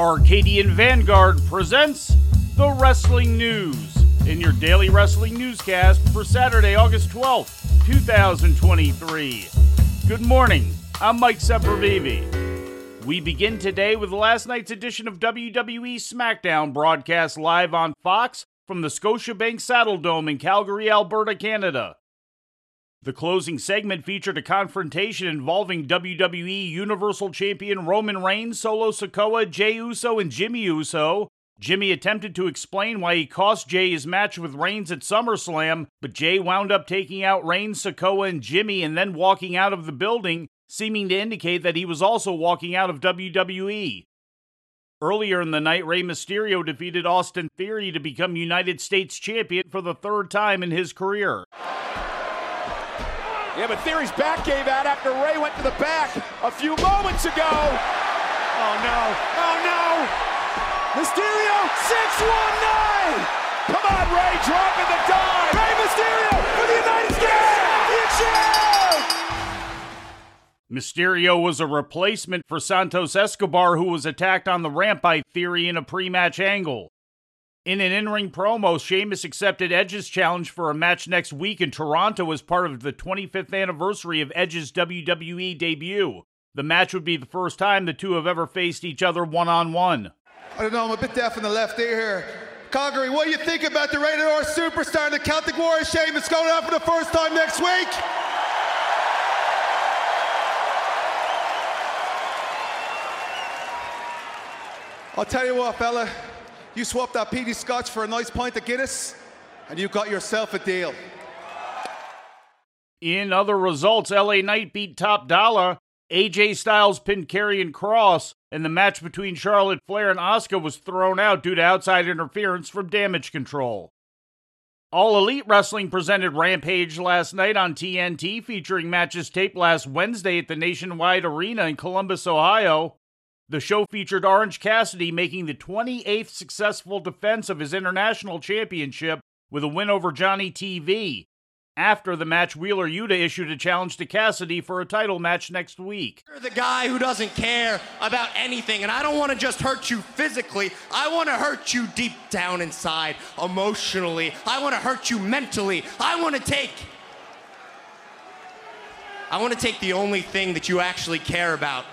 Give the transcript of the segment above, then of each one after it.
Arcadian Vanguard presents the Wrestling News in your daily wrestling newscast for Saturday, August 12th, 2023. Good morning. I'm Mike Sempervive. We begin today with last night's edition of WWE SmackDown broadcast live on Fox from the Scotiabank Saddledome in Calgary, Alberta, Canada. The closing segment featured a confrontation involving WWE Universal Champion Roman Reigns, Solo Sikoa, Jey Uso, and Jimmy Uso. Jimmy attempted to explain why he cost Jey his match with Reigns at SummerSlam, but Jey wound up taking out Reigns, Sikoa, and Jimmy and then walking out of the building, seeming to indicate that he was also walking out of WWE. Earlier in the night, Rey Mysterio defeated Austin Theory to become United States Champion for the third time in his career. Yeah, but Theory's back gave out after Rey went to the back a few moments ago. Oh no, oh no! Mysterio, 619! Come on, Rey, dropping the dime! Rey Mysterio for the United States Championship! Mysterio was a replacement for Santos Escobar, who was attacked on the ramp by Theory in a pre match angle. In an in ring promo, Sheamus accepted Edge's challenge for a match next week in Toronto as part of the 25th anniversary of Edge's WWE debut. The match would be the first time the two have ever faced each other one on one. I don't know, I'm a bit deaf in the left ear here. Calgary, what do you think about the Rated R superstar and the Celtic Warrior Sheamus going out for the first time next week? I'll tell you what, fella. You swap that PD Scotch for a nice pint of Guinness, and you got yourself a deal. In other results, LA Knight beat Top Dolla, AJ Styles pinned Karrion Kross, and the match between Charlotte Flair and Asuka was thrown out due to outside interference from Damage Control. All Elite Wrestling presented Rampage last night on TNT, featuring matches taped last Wednesday at the Nationwide Arena in Columbus, Ohio. The show featured Orange Cassidy making the 28th successful defense of his international championship with a win over Johnny TV. After the match, Wheeler Yuta issued a challenge to Cassidy for a title match next week. You're the guy who doesn't care about anything, and I don't want to just hurt you physically. I want to hurt you deep down inside, emotionally. I want to hurt you mentally. I want to take. I want to take the only thing that you actually care about.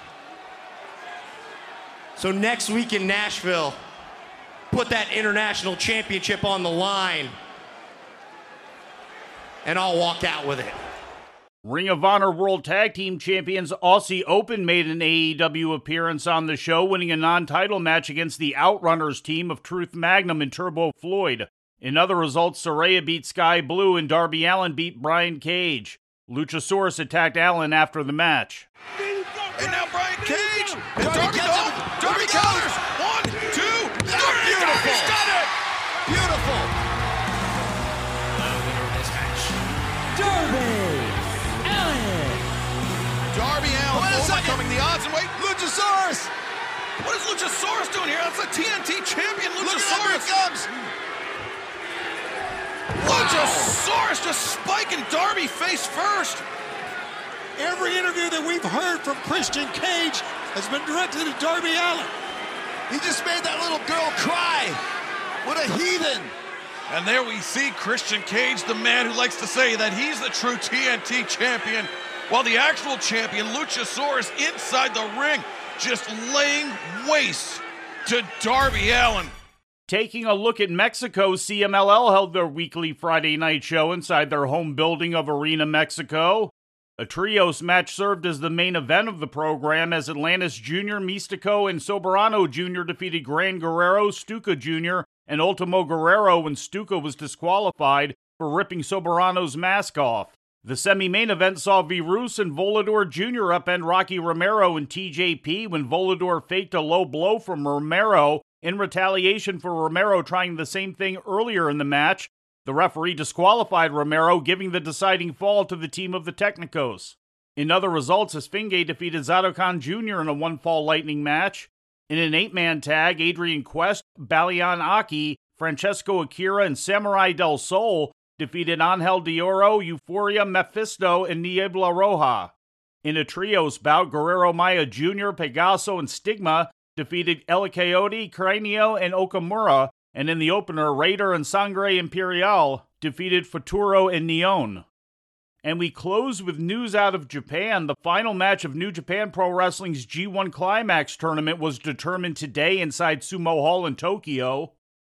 So next week in Nashville, put that international championship on the line, and I'll walk out with it. Ring of Honor World Tag Team Champions Aussie Open made an AEW appearance on the show, winning a non title match against the Outrunners team of Truth Magnum and Turbo Floyd. In other results, Saraya beat Skye Blue and Darby Allin beat Brian Cage. Luchasaurus attacked Allin after the match. And now Brian Cage and Darby, no, Darby Luchasaurus doing here? That's a TNT champion, Luchasaurus. comes. Luchasaurus just spiking Darby face first. Every interview that we've heard from Christian Cage has been directed to Darby Allin. He just made that little girl cry. What a heathen. And there we see Christian Cage, the man who likes to say that he's the true TNT champion, while the actual champion, Luchasaurus, inside the ring, just laying waste to Darby Allin. Taking a look at Mexico, CMLL held their weekly Friday night show inside their home building of Arena Mexico. A trios match served as the main event of the program as Atlantis Jr., Mistico, and Soberano Jr. defeated Gran Guerrero, Stuka Jr., and Ultimo Guerrero when Stuka was disqualified for ripping Soberano's mask off. The semi main event saw Virus and Volador Jr. upend Rocky Romero and TJP when Volador faked a low blow from Romero in retaliation for Romero trying the same thing earlier in the match. The referee disqualified Romero, giving the deciding fall to the team of the Technicos. In other results, Esfinge defeated Zandokan Jr. in a one fall lightning match. In an eight man tag, Adrian Quest, Balian Aki, Francesco Akira, and Samurai del Sol defeated Angel Dioro, Euforia, Mephisto, and Niebla Roja. In a trios bout, Guerrero Maya Jr., Pegaso, and Stigma defeated El Coyote, Craneo, and Okamura, and in the opener, Raider and Sangre Imperial defeated Futuro and Neon. And we close with news out of Japan. The final match of New Japan Pro Wrestling's G1 Climax tournament was determined today inside Sumo Hall in Tokyo.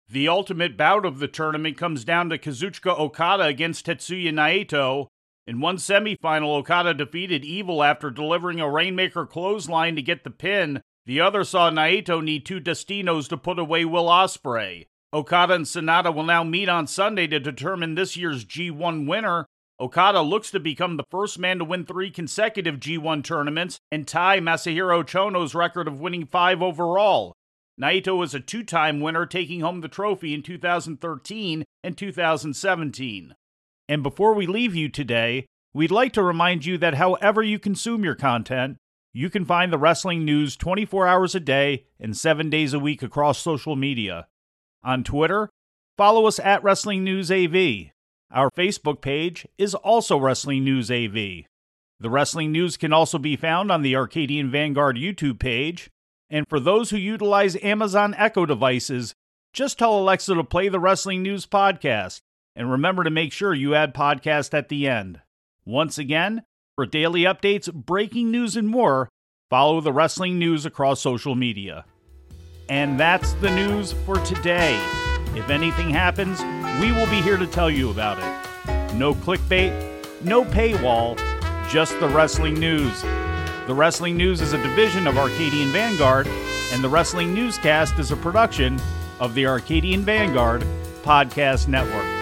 The ultimate bout of the tournament comes down to Kazuchika Okada against Tetsuya Naito. In one semifinal, Okada defeated Evil after delivering a Rainmaker clothesline to get the pin. The other saw Naito need two Destinos to put away Will Ospreay. Okada and Sanada will now meet on Sunday to determine this year's G1 winner. Okada looks to become the first man to win three consecutive G1 tournaments and tie Masahiro Chono's record of winning five overall. Naito is a two time winner, taking home the trophy in 2013 and 2017. And before we leave you today, we'd like to remind you that however you consume your content, you can find the wrestling news 24 hours a day and 7 days a week across social media. On Twitter, follow us at Wrestling News AV. Our Facebook page is also Wrestling News AV. The wrestling news can also be found on the Arcadian Vanguard YouTube page. And for those who utilize Amazon Echo devices, just tell Alexa to play the Wrestling News podcast. And remember to make sure you add podcast at the end. Once again, for daily updates, breaking news, and more, follow the wrestling news across social media. And that's the news for today. If anything happens, we will be here to tell you about it. No clickbait, no paywall, just the wrestling news. The Wrestling News is a division of Arcadian Vanguard, and the Wrestling Newscast is a production of the Arcadian Vanguard Podcast Network.